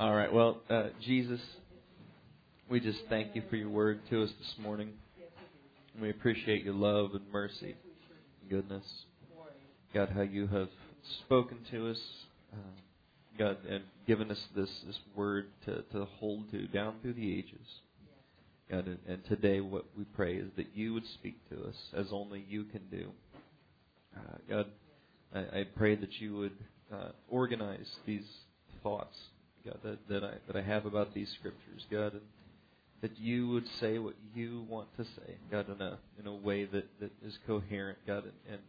All right. Well, uh, Jesus, we just thank you for your word to us this morning. We appreciate your love and mercy and goodness. God, how you have spoken to us, uh, God, and given us this, this word to, to hold to down through the ages. God, and, and today what we pray is that you would speak to us as only you can do. Uh, God, I, I pray that you would uh, organize these thoughts, God, that, that I that I have about these scriptures, God, and that you would say what you want to say, God, in a in a way that, that is coherent, God, and, and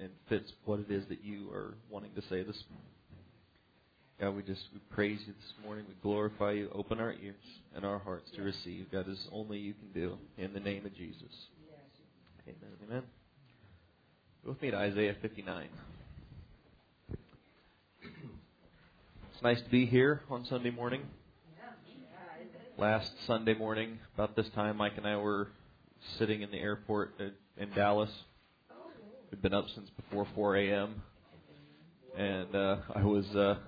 and fits what it is that you are wanting to say this morning. God, we just we praise you this morning. We glorify you. Open our ears and our hearts to receive, God, as only you can do. In the name of Jesus. Amen. Amen. Go with me to Isaiah 59. It's nice to be here on Sunday morning. Last Sunday morning, about this time, Mike and I were sitting in the airport in Dallas. We'd been up since before 4 a.m. And uh, I was, uh,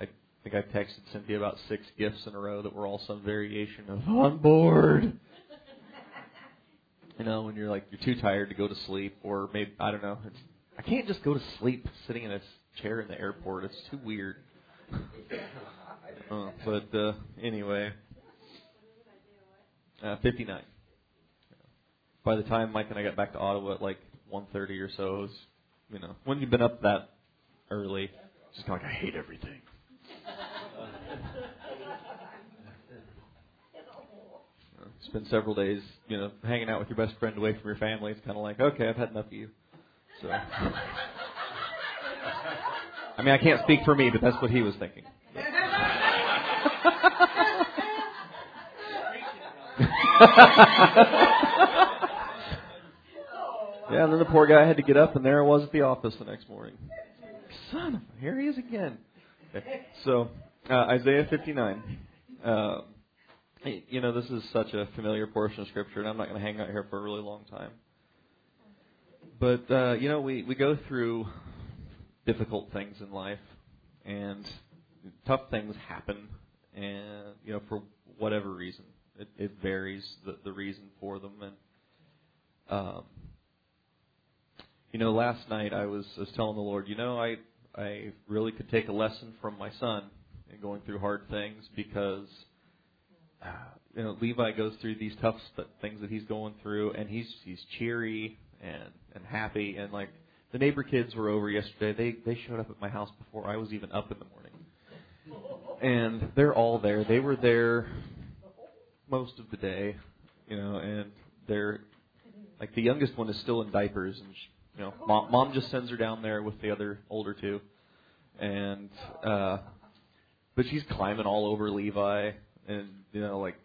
I think I texted Cynthia about six gifts in a row that were all some variation of on board. You know, when you're like you're too tired to go to sleep, or maybe I don't know. It's, I can't just go to sleep sitting in a chair in the airport. It's too weird. uh, but uh, anyway, uh, 59. By the time Mike and I got back to Ottawa at like 1:30 or so, it was, you know, when you've been up that early, just kind of like I hate everything. spend several days, you know, hanging out with your best friend away from your family. It's kind of like, okay, I've had enough of you. So, I mean, I can't speak for me, but that's what he was thinking. yeah, and then the poor guy had to get up, and there I was at the office the next morning. Son of a, here he is again. So, uh, Isaiah 59. Uh, you know, this is such a familiar portion of Scripture, and I'm not going to hang out here for a really long time. But, uh, you know, we, we go through difficult things in life, and tough things happen, and, you know, for whatever reason. It, it varies, the, the reason for them. And, um, you know, last night I was, I was telling the Lord, you know, I, I really could take a lesson from my son in going through hard things because – you know, Levi goes through these tough st- things that he's going through, and he's he's cheery and and happy, and like the neighbor kids were over yesterday. They they showed up at my house before I was even up in the morning, and they're all there. They were there most of the day, you know, and they're like the youngest one is still in diapers, and she, you know, mom mom just sends her down there with the other older two, and uh, but she's climbing all over Levi and you know, like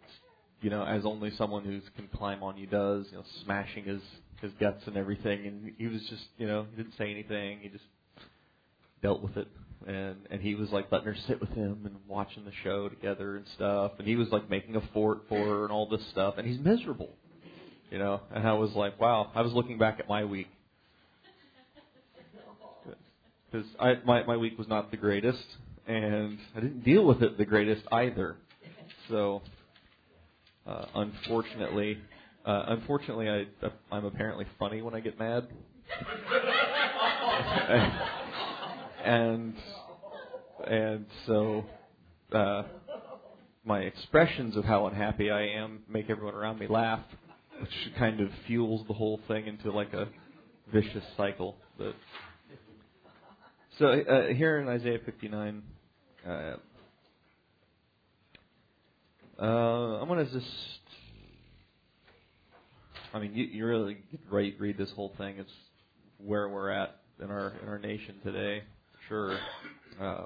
you know, as only someone who can climb on you does, you know, smashing his his guts and everything, and he was just, you know, he didn't say anything. He just dealt with it, and and he was like letting her sit with him and watching the show together and stuff, and he was like making a fort for her and all this stuff, and he's miserable, you know. And I was like, wow. I was looking back at my week because I my my week was not the greatest, and I didn't deal with it the greatest either. So, uh, unfortunately, uh, unfortunately, I I'm apparently funny when I get mad, and and so uh, my expressions of how unhappy I am make everyone around me laugh, which kind of fuels the whole thing into like a vicious cycle. But so uh, here in Isaiah 59. Uh, uh, I'm gonna just. I mean, you, you really read read this whole thing. It's where we're at in our in our nation today. Sure. Uh,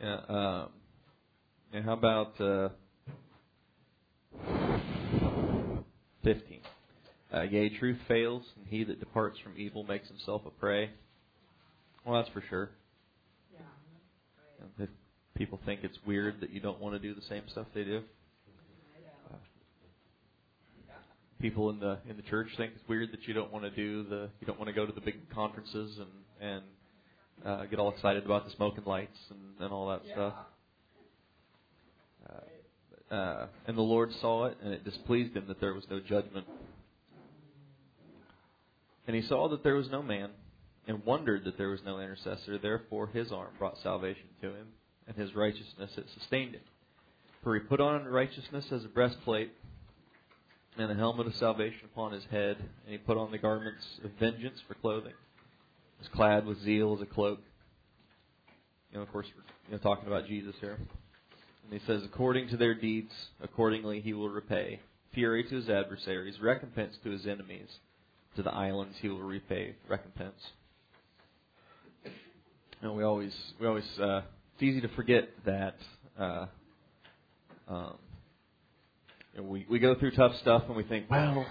yeah. Uh, and how about uh, 15? Uh, yea, truth fails, and he that departs from evil makes himself a prey. Well, that's for sure. Yeah. People think it's weird that you don't want to do the same stuff they do. Uh, people in the in the church think it's weird that you don't want to do the you don't want to go to the big conferences and and uh, get all excited about the smoke and lights and, and all that yeah. stuff. Uh, uh, and the Lord saw it, and it displeased him that there was no judgment. And he saw that there was no man, and wondered that there was no intercessor. Therefore, his arm brought salvation to him, and his righteousness it sustained him. For he put on righteousness as a breastplate, and a helmet of salvation upon his head, and he put on the garments of vengeance for clothing. He was clad with zeal as a cloak. You know, of course, we're you know, talking about Jesus here. And he says, according to their deeds, accordingly he will repay. Fury to his adversaries, recompense to his enemies. To the islands he will repay recompense. You know, we always, we always, uh, it's easy to forget that, uh, um, you know, we we go through tough stuff and we think, well,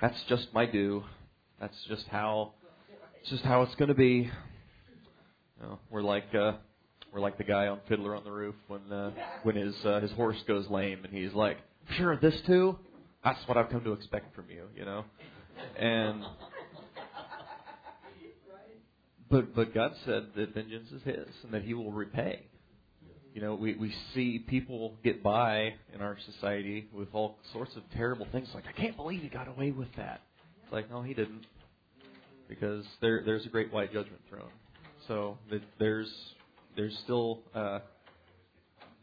that's just my due. That's just how it's just how it's going to be. You know, we're like uh, we're like the guy on Fiddler on the Roof when uh, when his uh, his horse goes lame and he's like, sure, this too. That's what I've come to expect from you, you know. And but but God said that vengeance is His and that He will repay. You know, we, we see people get by in our society with all sorts of terrible things. Like, I can't believe he got away with that. It's like, no, he didn't, because there there's a great white judgment throne. So that there's there's still uh,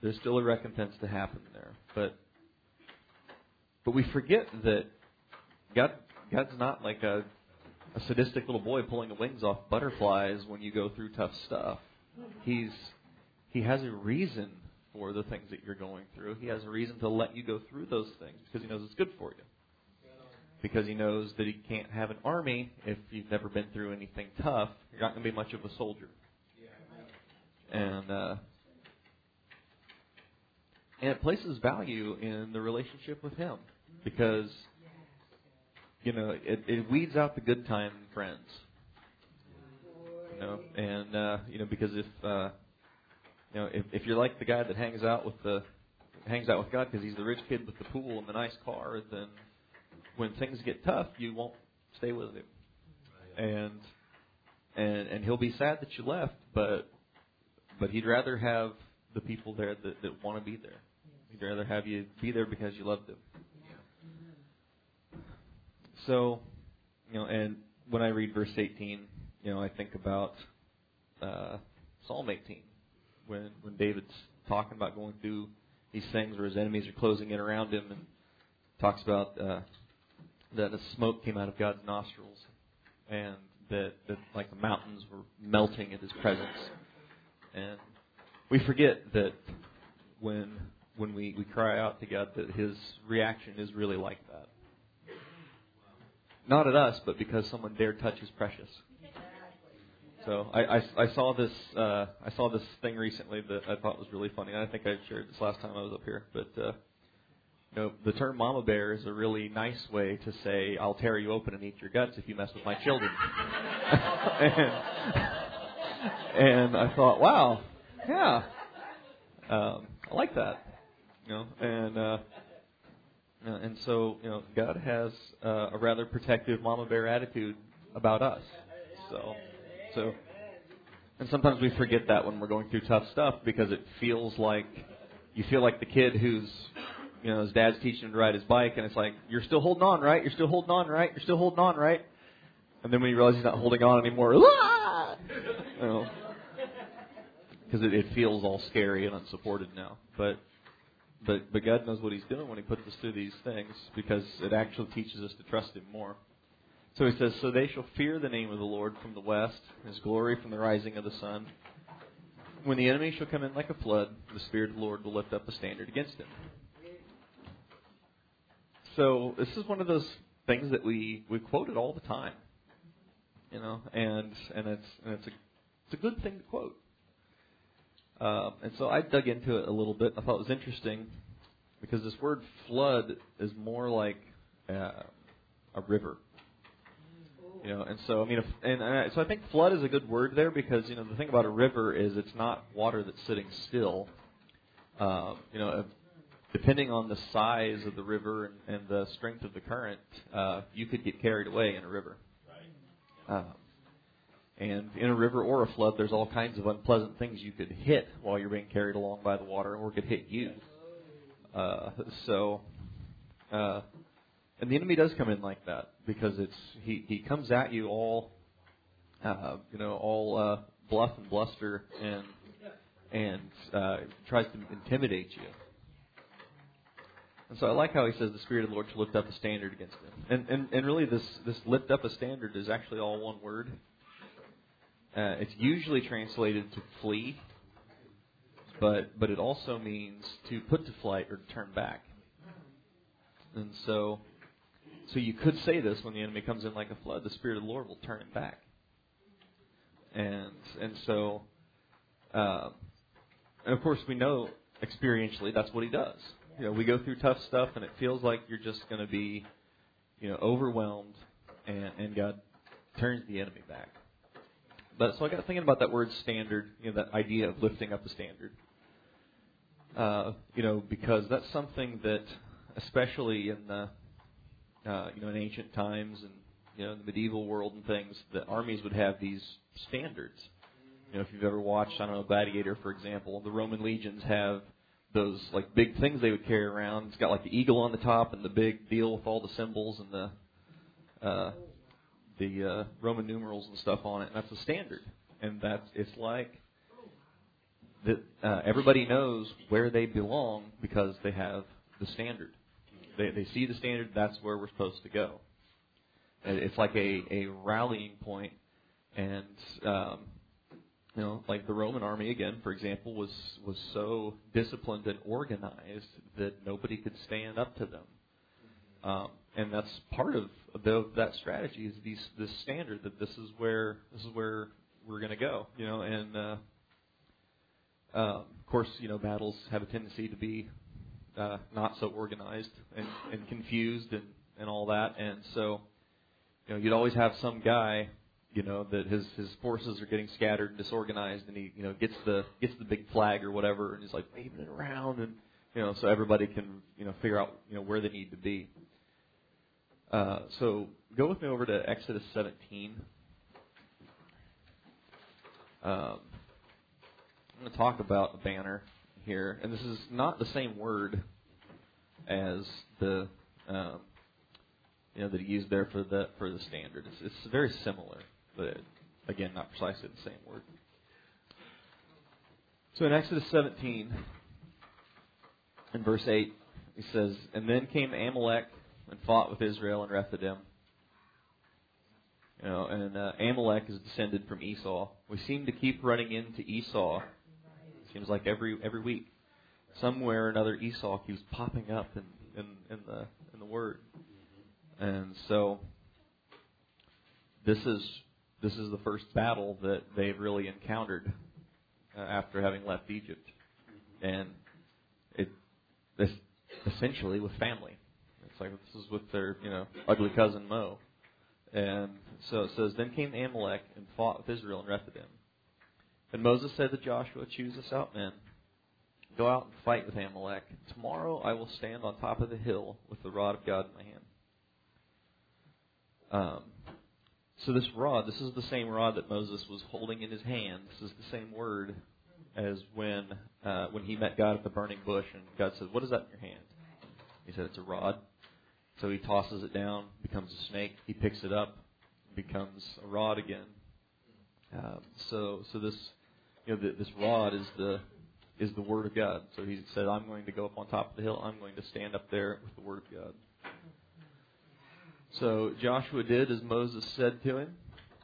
there's still a recompense to happen there. But but we forget that God God's not like a a sadistic little boy pulling the wings off butterflies when you go through tough stuff. He's he has a reason for the things that you're going through. He has a reason to let you go through those things because he knows it's good for you. Because he knows that he can't have an army if you've never been through anything tough. You're not going to be much of a soldier. And uh, and it places value in the relationship with him because you know it, it weeds out the good time friends. You know, and uh, you know because if uh, you know, if, if you're like the guy that hangs out with the hangs out with God because he's the rich kid with the pool and the nice car, then when things get tough, you won't stay with him, and and and he'll be sad that you left, but but he'd rather have the people there that, that want to be there. He'd rather have you be there because you love them. So, you know, and when I read verse 18, you know, I think about uh, Psalm 18 when when David's talking about going through these things where his enemies are closing in around him, and talks about uh, that the smoke came out of God's nostrils, and that, that like the mountains were melting at His presence, and we forget that when when we, we cry out to God that His reaction is really like that. Not at us, but because someone dared touch His precious. So I, I, I saw this uh, I saw this thing recently that I thought was really funny. I think I shared this last time I was up here, but uh, you know the term "mama bear" is a really nice way to say I'll tear you open and eat your guts if you mess with my children. and, and I thought, wow, yeah, um, I like that, you know, and. Uh, and so, you know, God has uh, a rather protective mama bear attitude about us. So, so, and sometimes we forget that when we're going through tough stuff because it feels like you feel like the kid who's, you know, his dad's teaching him to ride his bike, and it's like you're still holding on, right? You're still holding on, right? You're still holding on, right? And then when you realize he's not holding on anymore, you know, because it, it feels all scary and unsupported now. But but but God knows what He's doing when He puts us through these things because it actually teaches us to trust Him more. So he says, So they shall fear the name of the Lord from the west, his glory from the rising of the sun. When the enemy shall come in like a flood, the Spirit of the Lord will lift up a standard against him. So this is one of those things that we, we quote it all the time. You know, and and it's and it's a it's a good thing to quote. Um, and so I dug into it a little bit. I thought it was interesting because this word flood is more like uh, a river. You know, and so I mean, if, and uh, so I think flood is a good word there because you know the thing about a river is it's not water that's sitting still. Uh, you know, depending on the size of the river and, and the strength of the current, uh, you could get carried away in a river. Um, and in a river or a flood, there's all kinds of unpleasant things you could hit while you're being carried along by the water, or could hit you. Uh, so, uh, and the enemy does come in like that because it's he he comes at you all, uh, you know, all uh, bluff and bluster and and uh, tries to intimidate you. And so I like how he says the Spirit of the Lord shall lift up a standard against him. And, and, and really, this, this lift up a standard is actually all one word. Uh, it's usually translated to flee, but, but it also means to put to flight or turn back. And so, so you could say this when the enemy comes in like a flood, the Spirit of the Lord will turn him back. And, and so, uh, and of course, we know experientially that's what he does. You know, we go through tough stuff, and it feels like you're just going to be, you know, overwhelmed, and, and God turns the enemy back. But so I got thinking about that word standard, you know, that idea of lifting up the standard. Uh, you know, because that's something that, especially in the, uh, you know, in ancient times and you know, in the medieval world and things, the armies would have these standards. You know, if you've ever watched, I don't know, Gladiator, for example, the Roman legions have those like big things they would carry around. It's got like the eagle on the top and the big deal with all the symbols and the uh, the uh, Roman numerals and stuff on it. And that's the standard, and that's it's like that uh, everybody knows where they belong because they have the standard. They they see the standard. That's where we're supposed to go. It's like a a rallying point, and um, you know, like the Roman army again, for example, was was so disciplined and organized that nobody could stand up to them. Um, and that's part of the, that strategy is these, this standard that this is where this is where we're going to go, you know. And uh, uh, of course, you know, battles have a tendency to be uh, not so organized and, and confused and, and all that. And so, you know, you'd always have some guy you know that his his forces are getting scattered and disorganized, and he you know gets the gets the big flag or whatever, and he's like waving it around, and you know so everybody can you know figure out you know where they need to be. So go with me over to Exodus 17. Um, I'm going to talk about a banner here, and this is not the same word as the um, you know that he used there for the for the standard. It's, it's very similar but again, not precisely the same word. So in Exodus 17, in verse 8, he says, And then came Amalek and fought with Israel and Rephidim. You know, and uh, Amalek is descended from Esau. We seem to keep running into Esau. It seems like every every week, somewhere or another, Esau keeps popping up in, in, in the in the word. And so, this is this is the first battle that they've really encountered uh, after having left Egypt, and it this essentially with family. It's like this is with their you know ugly cousin Mo, and so it says then came Amalek and fought with Israel and Rephidim. And Moses said to Joshua, "Choose us out men." Go out and fight with Amalek. Tomorrow I will stand on top of the hill with the rod of God in my hand. Um, so this rod, this is the same rod that Moses was holding in his hand. This is the same word as when uh, when he met God at the burning bush, and God said, "What is that in your hand?" He said, "It's a rod." So he tosses it down, becomes a snake. He picks it up, becomes a rod again. Uh, so so this you know the, this rod is the is the word of God. So he said, "I'm going to go up on top of the hill. I'm going to stand up there with the word of God." So Joshua did as Moses said to him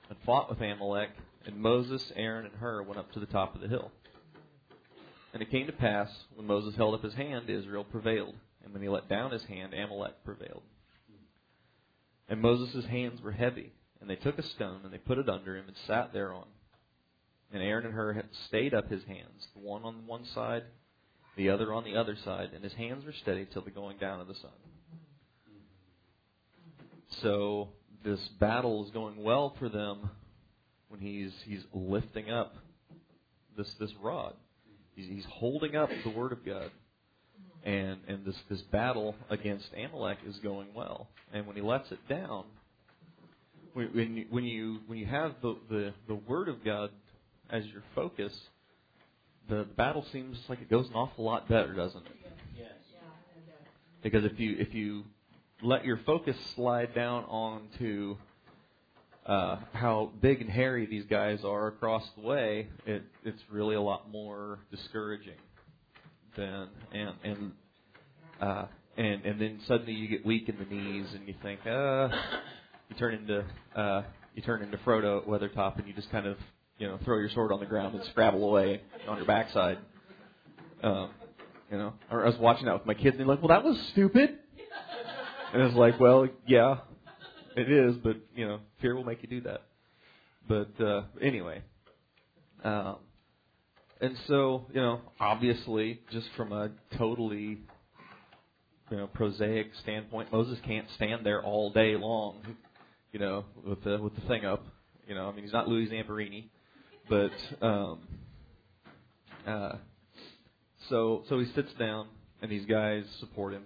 and fought with Amalek, and Moses, Aaron, and Hur went up to the top of the hill. And it came to pass, when Moses held up his hand, Israel prevailed, and when he let down his hand, Amalek prevailed. And Moses' hands were heavy, and they took a stone, and they put it under him, and sat thereon. And Aaron and Hur stayed up his hands, the one on one side, the other on the other side, and his hands were steady till the going down of the sun. So this battle is going well for them when he's he's lifting up this this rod. He's, he's holding up the word of God, and and this this battle against Amalek is going well. And when he lets it down, when you, when you when you have the, the the word of God as your focus, the battle seems like it goes an awful lot better, doesn't it? Yes. Because if you if you let your focus slide down onto uh, how big and hairy these guys are across the way, it, it's really a lot more discouraging than and and uh, and and then suddenly you get weak in the knees and you think, uh, you turn into uh, you turn into Frodo at Weathertop and you just kind of you know throw your sword on the ground and scrabble away on your backside. Um, you know, I was watching that with my kids and they're like, well, that was stupid. And it's like, well, yeah, it is, but you know, fear will make you do that. But uh, anyway, um, and so you know, obviously, just from a totally you know prosaic standpoint, Moses can't stand there all day long, you know, with the with the thing up. You know, I mean, he's not Louis Zamperini, but um, uh, so so he sits down, and these guys support him,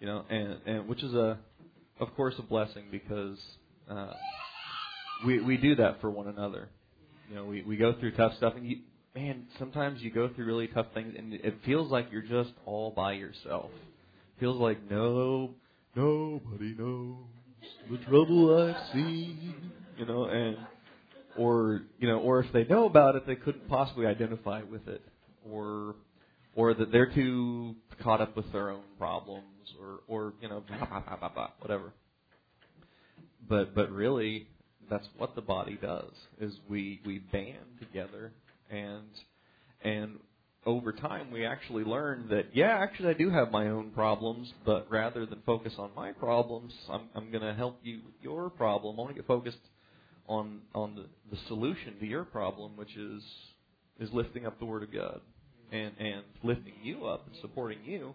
you know, and and which is a of course, a blessing because uh, we we do that for one another. You know, we we go through tough stuff, and you, man, sometimes you go through really tough things, and it feels like you're just all by yourself. It feels like no, nobody knows the trouble I've seen. You know, and or you know, or if they know about it, they couldn't possibly identify with it, or or that they're too caught up with their own problems, or or you know, blah, blah, blah, blah, whatever. But but really, that's what the body does is we we band together and and over time we actually learn that yeah actually I do have my own problems but rather than focus on my problems I'm I'm going to help you with your problem. I want to get focused on on the, the solution to your problem which is is lifting up the word of God and and lifting you up and supporting you.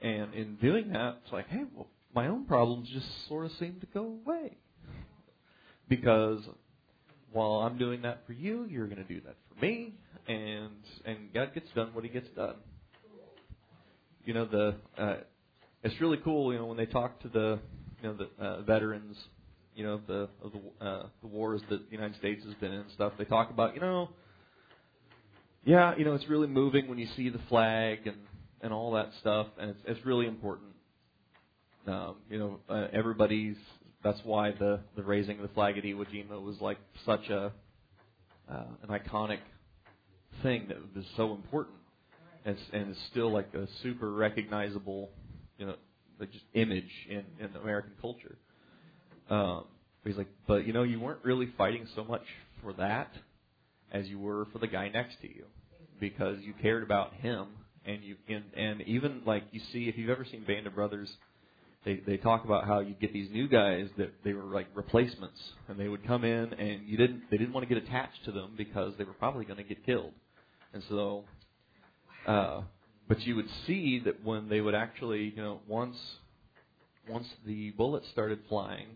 And in doing that, it's like, hey, well, my own problems just sort of seem to go away. Because while I'm doing that for you, you're going to do that for me, and and God gets done what He gets done. You know the uh, it's really cool. You know when they talk to the you know the uh, veterans, you know the of the uh, the wars that the United States has been in and stuff. They talk about you know yeah, you know, it's really moving when you see the flag and and all that stuff, and it's it's really important. Um, you know, uh, everybody's. That's why the the raising of the flag at Iwo Jima was like such a uh, an iconic thing that was so important, and and it's still like a super recognizable, you know, just image in in American culture. Um, he's like, but you know, you weren't really fighting so much for that as you were for the guy next to you because you cared about him and you and, and even like you see if you've ever seen Band of Brothers they they talk about how you get these new guys that they were like replacements and they would come in and you didn't they didn't want to get attached to them because they were probably going to get killed. And so uh but you would see that when they would actually you know once once the bullets started flying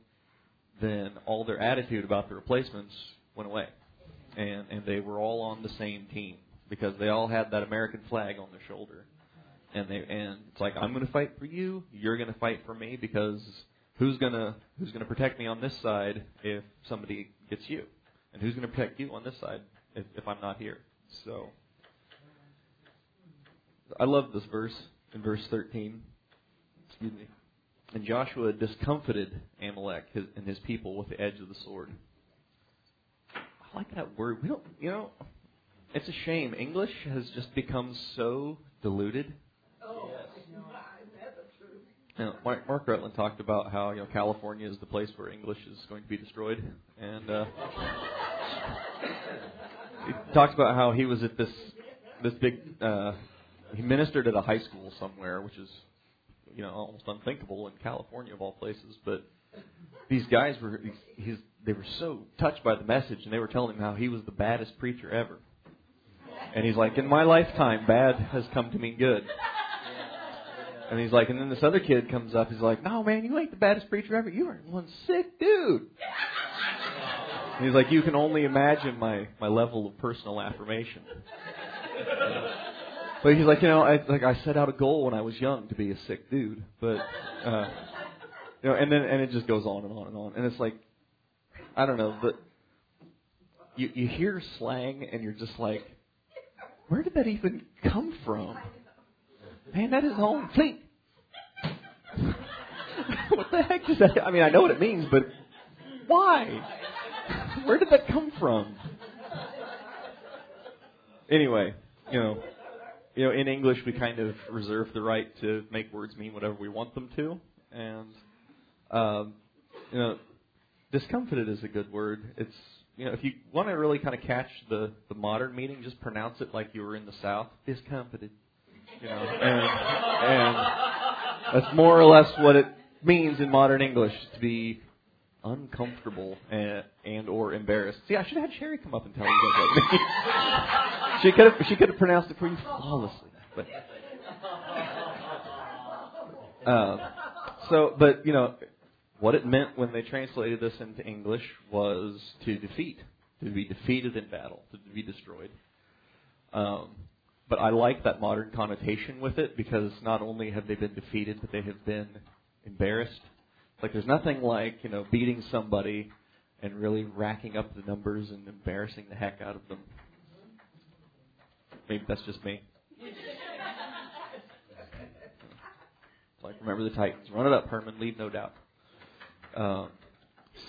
then all their attitude about the replacements went away. And and they were all on the same team because they all had that American flag on their shoulder, and they and it's like I'm going to fight for you, you're going to fight for me because who's gonna who's gonna protect me on this side if somebody gets you, and who's going to protect you on this side if, if I'm not here. So I love this verse in verse 13. Excuse me. And Joshua discomfited Amalek his, and his people with the edge of the sword. I like that word. We don't, you know, it's a shame. English has just become so diluted. Oh, you know, Mark, Mark Rutland talked about how you know California is the place where English is going to be destroyed, and uh, he talked about how he was at this this big. Uh, he ministered at a high school somewhere, which is you know almost unthinkable in California of all places. But these guys were his they were so touched by the message, and they were telling him how he was the baddest preacher ever. And he's like, in my lifetime, bad has come to mean good. And he's like, and then this other kid comes up. He's like, no, man, you ain't the baddest preacher ever. You are one sick dude. And he's like, you can only imagine my my level of personal affirmation. but he's like, you know, I like I set out a goal when I was young to be a sick dude, but uh, you know, and then and it just goes on and on and on, and it's like, I don't know, but you you hear slang and you're just like, where did that even come from? Man, that is home fleet. what the heck does that? I mean, I know what it means, but why? Where did that come from? Anyway, you know, you know, in English we kind of reserve the right to make words mean whatever we want them to, and um, you know, discomfited is a good word. It's you know, if you want to really kind of catch the the modern meaning, just pronounce it like you were in the South. Discomfited, you know, and and that's more or less what it means in modern English to be uncomfortable and, and or embarrassed. See, I should have had Sherry come up and tell you means. she could have she could have pronounced it for you flawlessly, but. Uh, so, but you know, what it meant when they translated this into English was to defeat, to be defeated in battle, to be destroyed. Um, but I like that modern connotation with it because not only have they been defeated, but they have been embarrassed. Like there's nothing like you know beating somebody and really racking up the numbers and embarrassing the heck out of them. Maybe that's just me. like remember the Titans, run it up, Herman, leave no doubt. Um,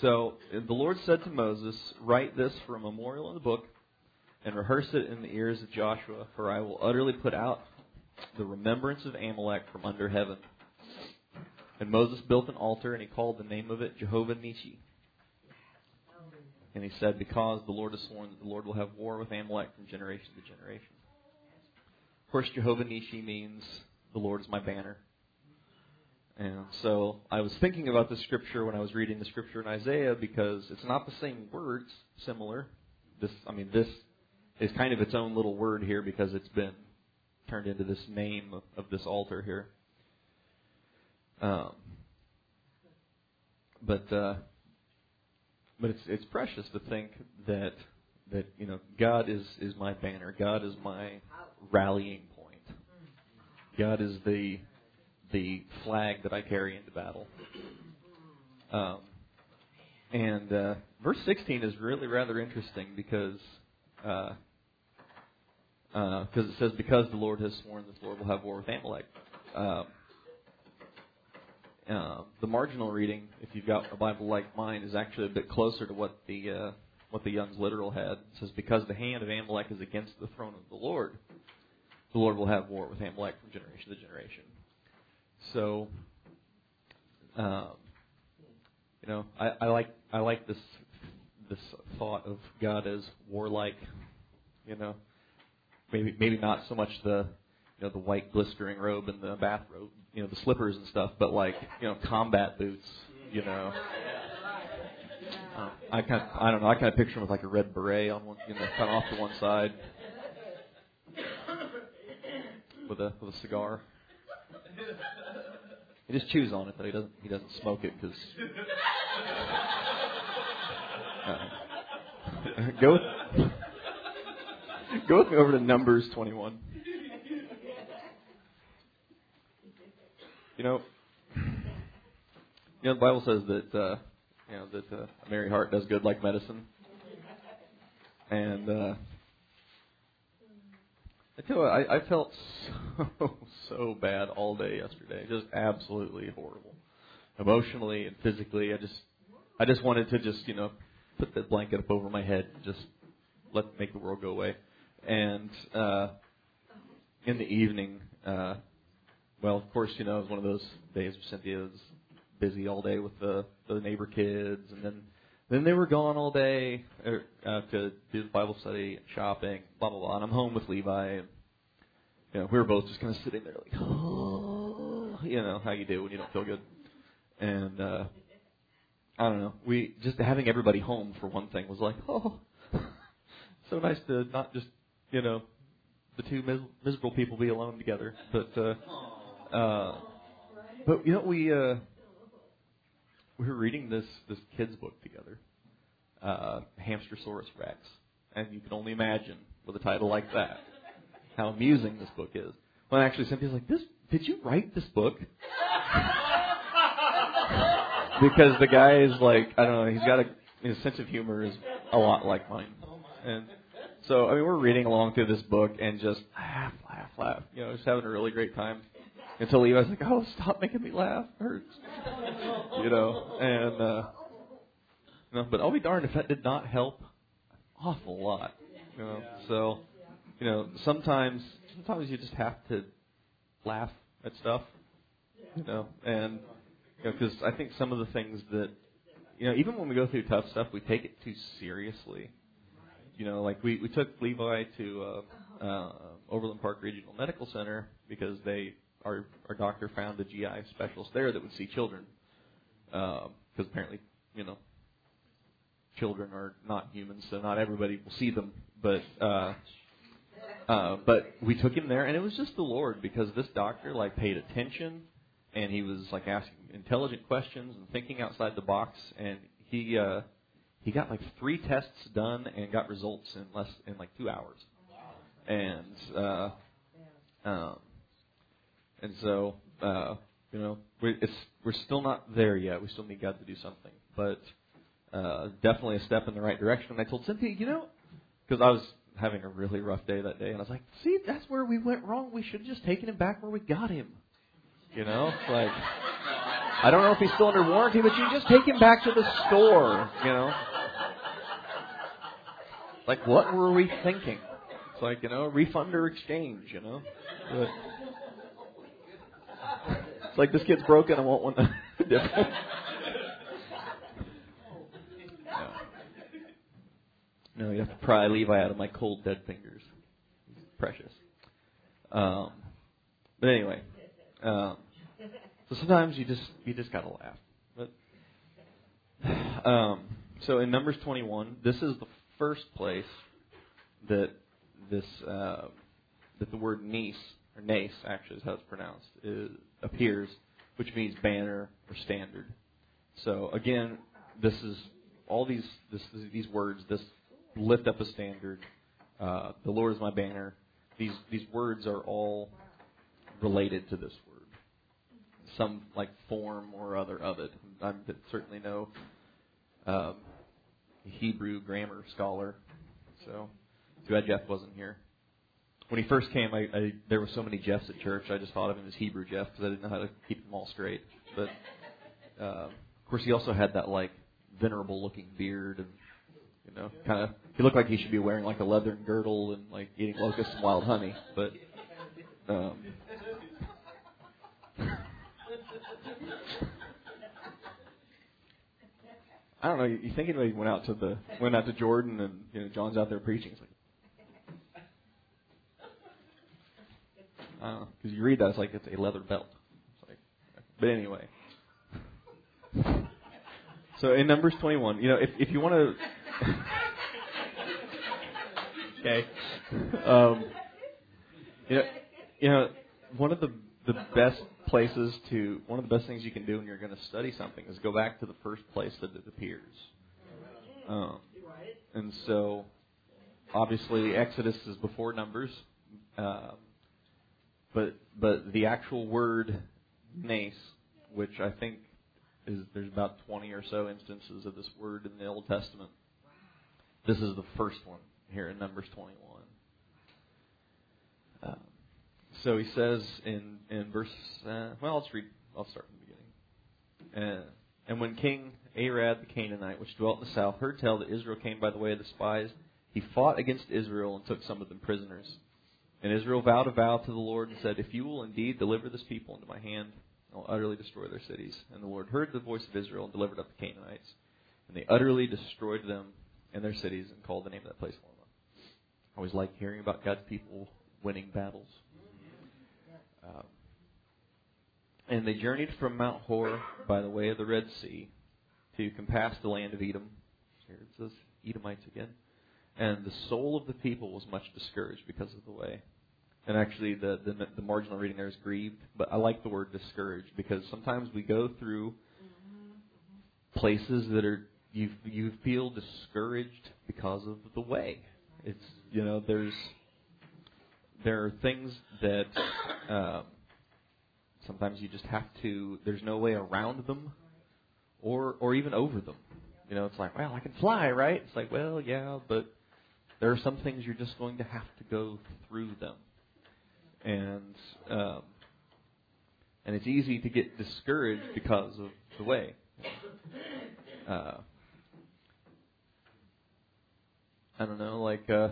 so the Lord said to Moses, Write this for a memorial in the book and rehearse it in the ears of Joshua, for I will utterly put out the remembrance of Amalek from under heaven. And Moses built an altar, and he called the name of it Jehovah Nissi. And he said, Because the Lord has sworn that the Lord will have war with Amalek from generation to generation. Of course, Jehovah Nissi means the Lord is my banner. And so I was thinking about the scripture when I was reading the scripture in Isaiah because it's not the same words, similar. This, I mean, this is kind of its own little word here because it's been turned into this name of, of this altar here. Um, but uh, but it's it's precious to think that that you know God is is my banner. God is my rallying point. God is the the flag that I carry into battle. Um, and uh, verse 16 is really rather interesting because because uh, uh, it says because the Lord has sworn this Lord will have war with Amalek. Uh, uh, the marginal reading, if you've got a Bible like mine, is actually a bit closer to what the uh, what the Young's literal had. It says, "Because the hand of Amalek is against the throne of the Lord, the Lord will have war with Amalek from generation to generation." So, um, you know, I, I like I like this this thought of God as warlike. You know, maybe maybe not so much the you know the white glistering robe and the bathrobe, you know, the slippers and stuff, but like you know combat boots. You know, uh, I kind of, I don't know I kind of picture him with like a red beret on one, you know, kind of off to one side with a with a cigar. He just chews on it though. He doesn't. He doesn't smoke it because. Uh, go with, go with me over to Numbers 21. You know, you know the Bible says that uh, you know that uh, a merry heart does good like medicine, and uh, I tell you, what, I, I felt so so bad all day yesterday, just absolutely horrible, emotionally and physically. I just I just wanted to just you know put that blanket up over my head, and just let make the world go away. And uh, in the evening, uh, well, of course, you know, it was one of those days where Cynthia was busy all day with the the neighbor kids, and then then they were gone all day er, uh, to do the Bible study, shopping, blah blah blah. And I'm home with Levi, and you know we were both just kind of sitting there like, oh, you know how you do when you don't feel good. And uh, I don't know, we just having everybody home for one thing was like, oh, so nice to not just you know the two mis- miserable people be alone together, but uh, uh, but you know we. Uh, we were reading this this kids book together, uh, Hamstersaurus Rex, and you can only imagine with a title like that how amusing this book is. When actually Cynthia's like, "This did you write this book?" because the guy is like, I don't know, he's got a his sense of humor is a lot like mine, and so I mean we're reading along through this book and just laugh, laugh, laugh. You know, just having a really great time. Until Levi's like, "Oh, stop making me laugh, it hurts." You know, and uh, know, but I'll be darned if that did not help an awful lot. You know, so you know sometimes sometimes you just have to laugh at stuff. You know, and you know because I think some of the things that you know even when we go through tough stuff, we take it too seriously. You know, like we we took Levi to uh, uh, Overland Park Regional Medical Center because they our our doctor found a GI specialist there that would see children because uh, apparently you know children are not humans, so not everybody will see them. But uh, uh, but we took him there, and it was just the Lord because this doctor like paid attention, and he was like asking intelligent questions and thinking outside the box, and he uh, he got like three tests done and got results in less in like two hours, and uh, um, and so uh, you know we're, it's we're still not there yet. We still need God to do something, but uh, definitely a step in the right direction. And I told Cynthia, you know, because I was having a really rough day that day, and I was like, see, that's where we went wrong. We should have just taken him back where we got him. You know, like I don't know if he's still under warranty, but you just take him back to the store. You know, like what were we thinking? It's like you know, refund or exchange. You know, but it's like this kid's broken. I won't want one different. No, you have to pry Levi out of my cold, dead fingers. He's precious. Um, but anyway, um, so sometimes you just you just gotta laugh. But um, so in Numbers 21, this is the first place that this uh, that the word niece or nace actually is how it's pronounced is, appears, which means banner or standard. So again, this is all these this, these words. This lift up a standard. Uh, the Lord is my banner. These these words are all related to this word, some like form or other of it. I'm certainly no um, Hebrew grammar scholar, so too bad Jeff wasn't here. When he first came, I, I there were so many Jeffs at church. I just thought of him as Hebrew Jeff because I didn't know how to keep them all straight. But uh, of course, he also had that like venerable looking beard and you know, kind of he looked like he should be wearing like a leathern girdle and like eating locusts and wild honey, but um, I don't know. You think anybody went out to the went out to Jordan and you know John's out there preaching? It's like Because you read that it's like it's a leather belt. Like, but anyway. So in Numbers 21, you know, if if you want to okay. Um, you know, you know, one of the the best places to one of the best things you can do when you're going to study something is go back to the first place that it appears. Um, and so, obviously, Exodus is before Numbers, um, but but the actual word nace, which I think is there's about 20 or so instances of this word in the Old Testament. This is the first one here in Numbers 21. Um, so he says in in verse uh, well, let's read. I'll start from the beginning. Uh, and when King Arad the Canaanite, which dwelt in the south, heard tell that Israel came by the way of the spies, he fought against Israel and took some of them prisoners. And Israel vowed a vow to the Lord and said, If you will indeed deliver this people into my hand, I will utterly destroy their cities. And the Lord heard the voice of Israel and delivered up the Canaanites. And they utterly destroyed them and their cities and called the name of that place Hormah. I always like hearing about God's people winning battles. Um, and they journeyed from Mount Hor by the way of the Red Sea to compass the land of Edom. Here it says Edomites again. And the soul of the people was much discouraged because of the way. And actually, the, the, the marginal reading there is grieved, but I like the word discouraged because sometimes we go through places that are you you feel discouraged because of the way. It's you know there's there are things that uh, sometimes you just have to. There's no way around them, or or even over them. You know, it's like, well, I can fly, right? It's like, well, yeah, but there are some things you're just going to have to go through them, and um, and it's easy to get discouraged because of the way. Uh, I don't know, like uh,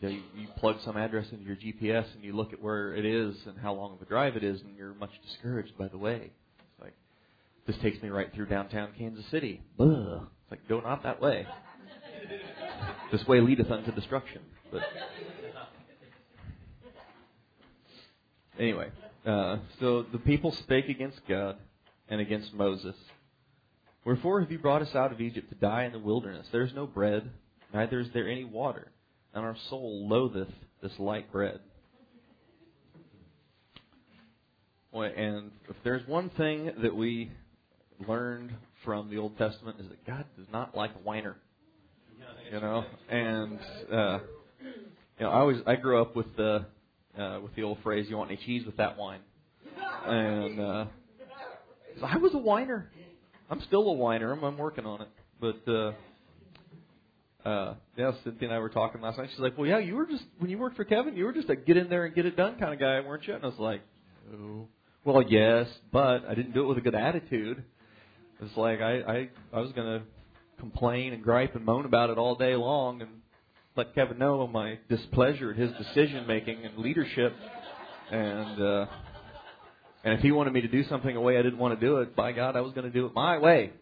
you, you plug some address into your GPS and you look at where it is and how long of a drive it is, and you're much discouraged by the way. It's like this takes me right through downtown Kansas City. Ugh. It's like go not that way. this way leadeth unto destruction. But anyway, uh, so the people spake against God and against Moses. Wherefore have you brought us out of Egypt to die in the wilderness? There is no bread, neither is there any water, and our soul loatheth this light bread. And if there's one thing that we learned from the Old Testament is that God does not like a whiner. You know, and uh, you know, I always I grew up with the uh, with the old phrase, "You want any cheese with that wine?" And uh, I was a whiner. I'm still a whiner. I'm, I'm working on it, but. Uh, uh, yeah, Cynthia and I were talking last night. She's like, "Well, yeah, you were just when you worked for Kevin, you were just a get in there and get it done kind of guy, weren't you?" And I was like, "Oh, well, yes, but I didn't do it with a good attitude. It's like I I I was gonna complain and gripe and moan about it all day long and let Kevin know my displeasure at his decision making and leadership, and uh, and if he wanted me to do something a way I didn't want to do it, by God, I was going to do it my way.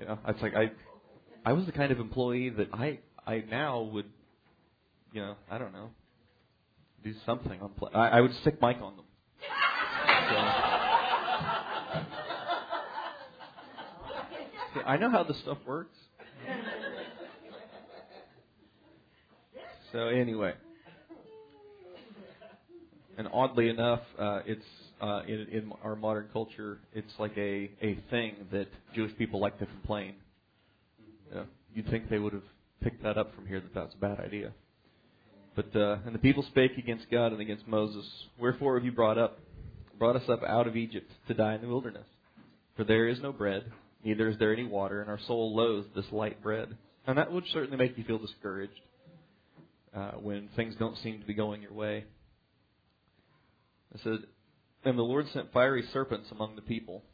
You know, it's like I I was the kind of employee that I I now would, you know, I don't know, do something on play. I, I would stick Mike on them. So, See, I know how this stuff works. So anyway, and oddly enough, uh, it's uh, in, in our modern culture, it's like a a thing that Jewish people like to complain. Yeah, you'd think they would have picked that up from here that that's a bad idea. But uh, and the people spake against God and against Moses. Wherefore have you brought up brought us up out of Egypt to die in the wilderness? For there is no bread, neither is there any water, and our soul loathes this light bread. And that would certainly make you feel discouraged uh, when things don't seem to be going your way. It said, And the Lord sent fiery serpents among the people,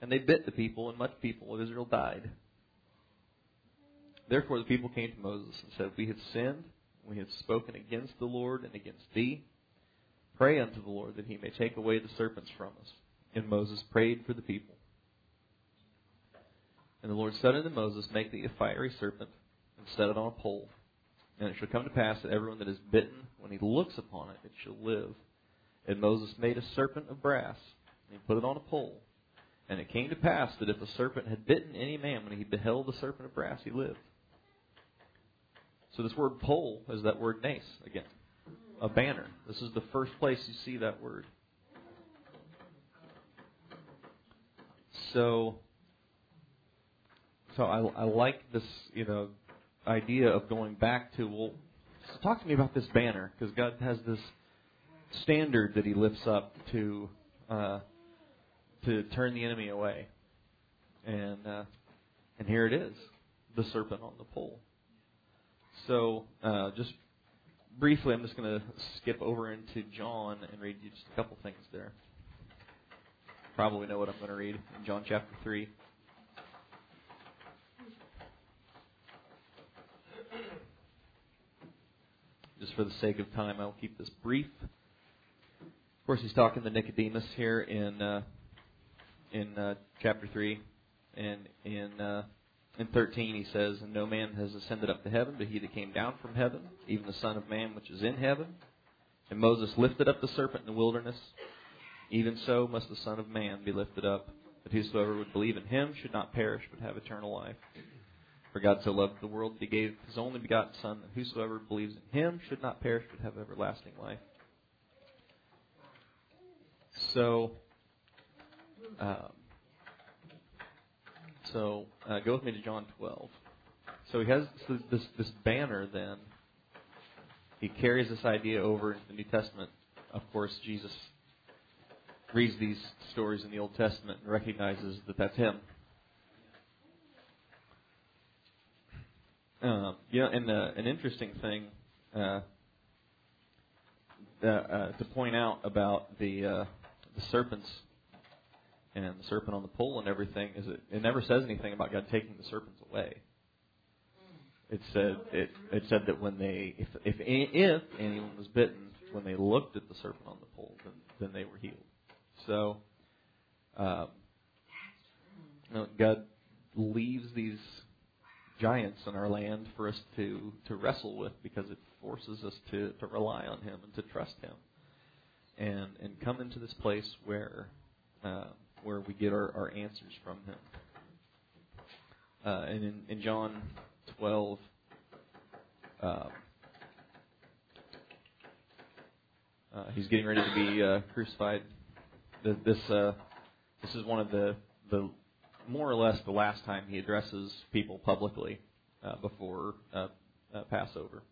and they bit the people, and much people of Israel died. Therefore the people came to Moses and said, We have sinned, we have spoken against the Lord and against thee. Pray unto the Lord that he may take away the serpents from us. And Moses prayed for the people. And the Lord said unto Moses, Make thee a fiery serpent, and set it on a pole. And it shall come to pass that everyone that is bitten, when he looks upon it, it shall live. And Moses made a serpent of brass, and he put it on a pole. And it came to pass that if a serpent had bitten any man, when he beheld the serpent of brass, he lived. So this word pole is that word nace again. A banner. This is the first place you see that word. So so I, I like this, you know, idea of going back to well, talk to me about this banner because God has this standard that He lifts up to uh, to turn the enemy away, and uh, and here it is, the serpent on the pole. So, uh, just briefly, I'm just going to skip over into John and read you just a couple things there. Probably know what I'm going to read in John chapter 3. Just for the sake of time, I'll keep this brief. Of course, he's talking to Nicodemus here in uh, in uh, chapter three, and in uh, in 13, he says, And no man has ascended up to heaven, but he that came down from heaven, even the Son of Man which is in heaven. And Moses lifted up the serpent in the wilderness. Even so must the Son of Man be lifted up, that whosoever would believe in him should not perish, but have eternal life. For God so loved the world that he gave his only begotten Son, that whosoever believes in him should not perish, but have everlasting life. So, um, so uh, go with me to John 12. So he has this this banner. Then he carries this idea over into the New Testament. Of course, Jesus reads these stories in the Old Testament and recognizes that that's him. Uh, you and uh, an interesting thing uh, uh, to point out about the uh, the serpents and the serpent on the pole and everything is it, it never says anything about God taking the serpents away. It said it it said that when they if if if anyone was bitten when they looked at the serpent on the pole then then they were healed. So um, you know, God leaves these giants in our land for us to to wrestle with because it forces us to to rely on Him and to trust Him, and and come into this place where uh, where we get our, our answers from Him. Uh, and in, in John 12, um, uh, he's getting ready to be uh, crucified. This uh, this is one of the the more or less the last time he addresses people publicly uh, before uh, uh, Passover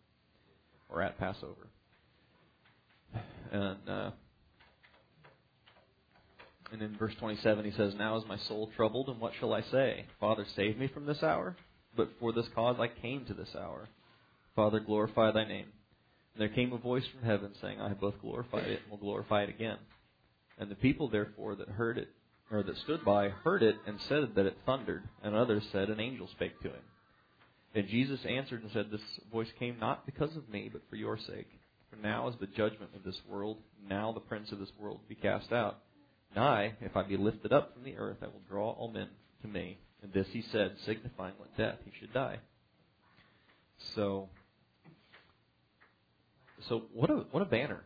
or at Passover. And uh, and in verse 27 he says, "Now is my soul troubled, and what shall I say? Father, save me from this hour. But for this cause I came to this hour. Father, glorify Thy name." And there came a voice from heaven saying, "I have both glorified it and will glorify it again." And the people therefore that heard it or that stood by heard it and said that it thundered, and others said an angel spake to him. And Jesus answered and said, This voice came not because of me, but for your sake. For now is the judgment of this world. Now the prince of this world be cast out. And I, if I be lifted up from the earth, I will draw all men to me. And this he said, signifying what death he should die. So, so what a what a banner.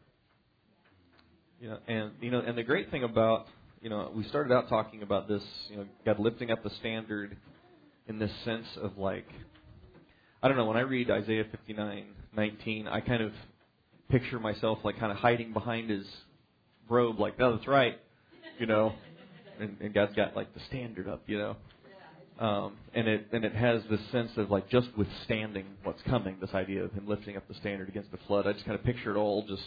Know, and you know, and the great thing about you know, we started out talking about this, you know, God lifting up the standard in this sense of like, I don't know, when I read Isaiah 59:19, I kind of picture myself like kind of hiding behind his robe, like, no, that's right, you know, and, and God's got like the standard up, you know. Um, and it and it has this sense of like just withstanding what's coming. This idea of him lifting up the standard against the flood. I just kind of picture it all just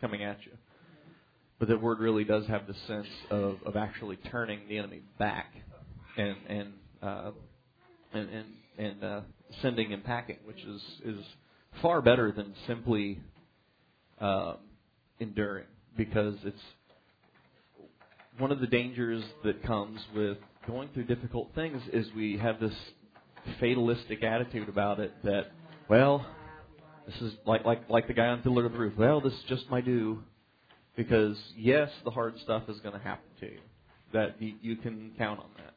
coming at you. But the word really does have the sense of, of actually turning the enemy back and and uh, and and, and uh, sending and packing, which is is far better than simply uh, enduring, because it's one of the dangers that comes with going through difficult things is we have this fatalistic attitude about it that well this is like like like the guy on the Fiddler of the Roof. Well this is just my due because yes, the hard stuff is going to happen to you. That you, can count on that.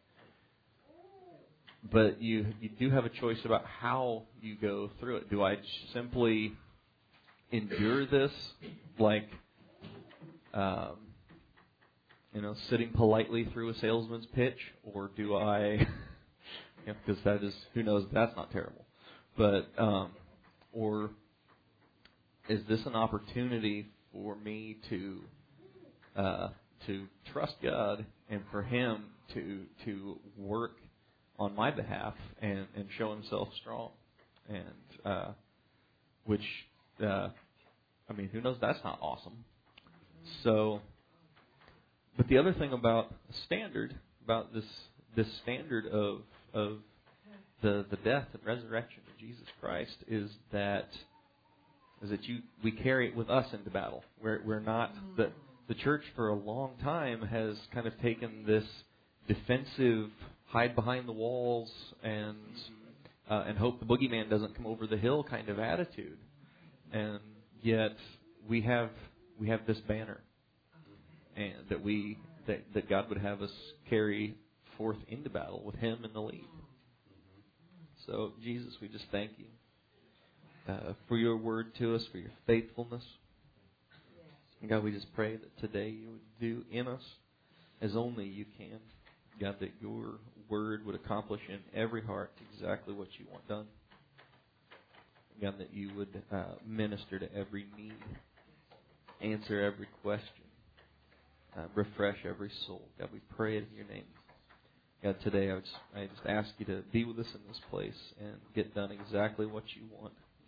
But you you do have a choice about how you go through it. Do I simply endure this like um, you know sitting politely through a salesman's pitch, or do I? Because that is who knows that's not terrible, but um, or is this an opportunity for me to uh, to trust God and for Him to to work on my behalf and and show Himself strong, and uh, which uh, I mean, who knows? That's not awesome. So, but the other thing about standard about this this standard of of the the death and resurrection of Jesus Christ is that is that you we carry it with us into battle. We're we're not mm. the the church for a long time has kind of taken this defensive hide behind the walls and mm. uh, and hope the boogeyman doesn't come over the hill kind of attitude. And yet we have we have this banner and that we that, that God would have us carry forth into battle with him in the lead. Mm-hmm. So Jesus, we just thank you uh, for your word to us, for your faithfulness. God, we just pray that today you would do in us as only you can. God, that your word would accomplish in every heart exactly what you want done. God, that you would uh, minister to every need, answer every question, uh, refresh every soul. God, we pray it in your name. God, today I just, I just ask you to be with us in this place and get done exactly what you want.